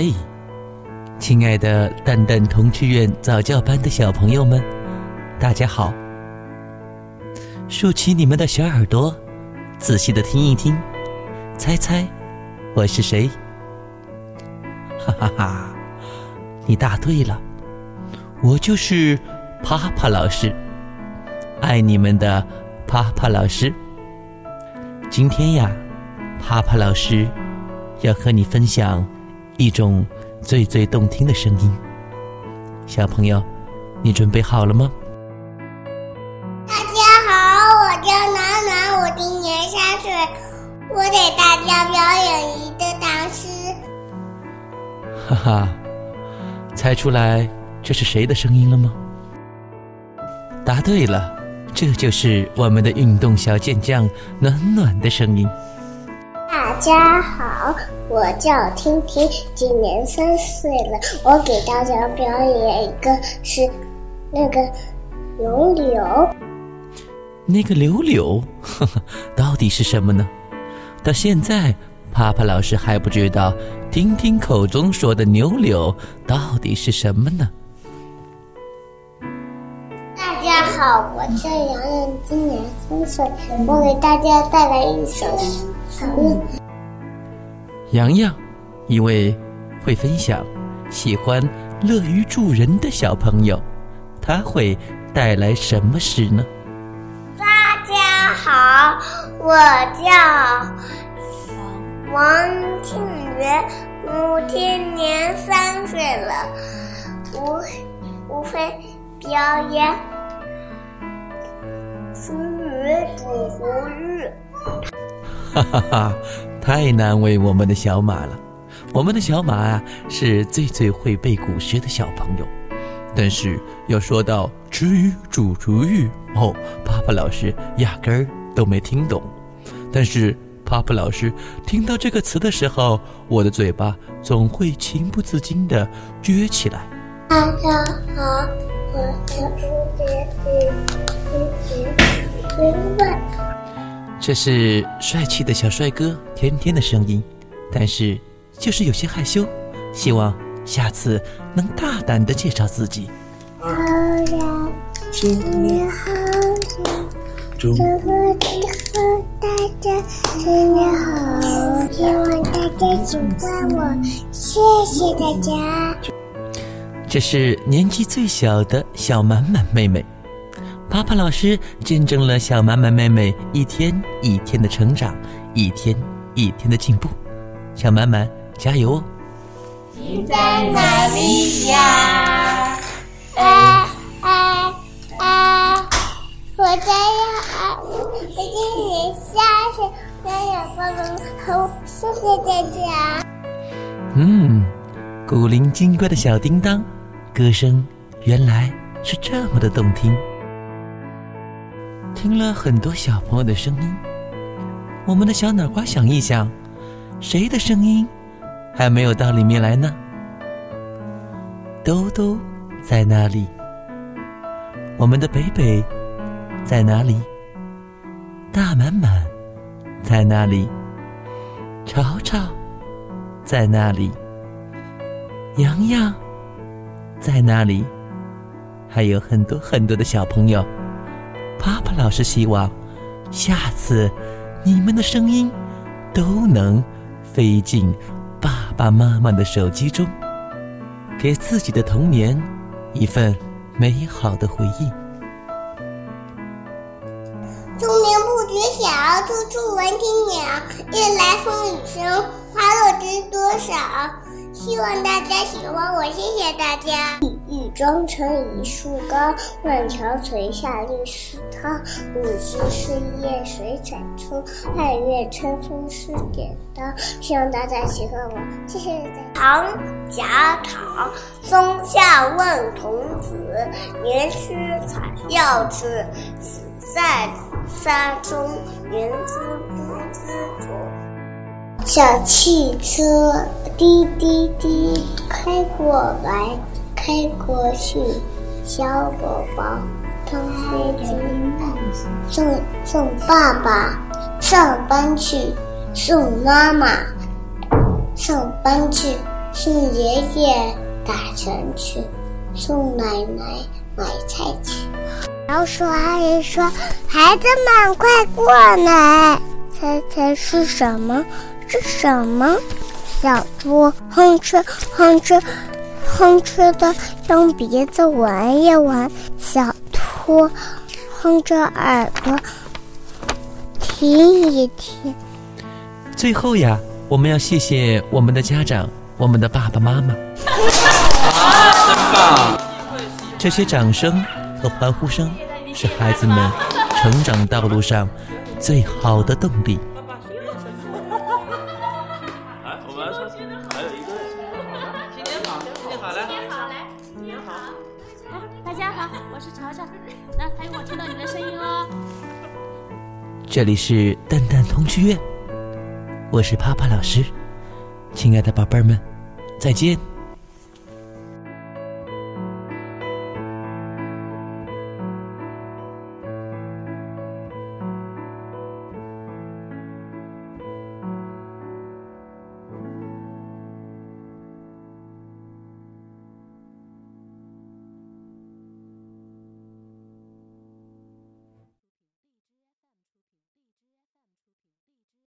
嘿，亲爱的蛋蛋童趣院早教班的小朋友们，大家好！竖起你们的小耳朵，仔细的听一听，猜猜我是谁？哈哈哈，你答对了，我就是啪啪老师，爱你们的啪啪老师。今天呀，啪啪老师要和你分享。一种最最动听的声音，小朋友，你准备好了吗？大家好，我叫暖暖，我今年三岁，我给大家表演一个唐诗。哈哈，猜出来这是谁的声音了吗？答对了，这就是我们的运动小健将暖暖的声音。大家好，我叫婷婷，今年三岁了。我给大家表演一个是那个柳柳。那个柳柳，呵呵，到底是什么呢？到现在，帕帕老师还不知道婷婷口中说的牛柳到底是什么呢？大家好，我叫洋洋，今年三岁。我给大家带来一首诗。洋洋，一位会分享、喜欢、乐于助人的小朋友，他会带来什么诗呢？大家好，我叫王庆元，我今年三岁了，我我会表演《属于祖国日》。哈哈哈。太难为我们的小马了，我们的小马啊是最最会背古诗的小朋友，但是要说到吃鱼煮厨玉哦，帕帕老师压根儿都没听懂。但是帕帕老师听到这个词的时候，我的嘴巴总会情不自禁地撅起来。大家好，我叫吴杰杰，杰杰，这是帅气的小帅哥天天的声音，但是就是有些害羞，希望下次能大胆的介绍自己。好人，新年好人，祝贺你和大家新年好，希望大家喜欢我，谢谢大家。这是年纪最小的小满满妹妹。帕帕老师见证了小满满妹妹一天一天的成长，一天一天的进步。小满满，加油哦！你在哪里呀？啊啊啊！我在呀！我今年三岁，妈妈爸爸好，谢谢大家。嗯，古灵精怪的小叮当，歌声原来是这么的动听。听了很多小朋友的声音，我们的小脑瓜想一想，谁的声音还没有到里面来呢？兜兜在哪里？我们的北北在哪里？大满满在哪里？潮潮在哪里？洋洋在哪里？还有很多很多的小朋友。爸爸老师希望，下次你们的声音都能飞进爸爸妈妈的手机中，给自己的童年一份美好的回忆。春眠不觉晓，处处闻啼鸟。夜来风雨声，花落知多少。希望大家喜欢我，谢谢大家。雨装成一树高，万条垂下绿丝绦。五溪是叶水产出，二月春风似剪刀。希望大家喜欢我，谢谢大家。唐贾考，松下问童子，年须采药之，子在山中，园子不知处。小汽车滴滴滴开过来，开过去。小宝宝腾飞机，送送爸爸上班去，送妈妈上班去。送爷爷打拳去，送奶奶买菜去。老鼠阿姨说：“孩子们，快过来，猜猜是什么？是什么？”小猪哼哧哼哧哼哧的用鼻子闻一闻，小兔哼着耳朵听一听。最后呀，我们要谢谢我们的家长，我们的爸爸妈妈。这些掌声和欢呼声是孩子们成长道路上最好的动力。来，还有，我听到你的声音哦。这里是蛋蛋童趣院，我是啪啪老师，亲爱的宝贝们，再见。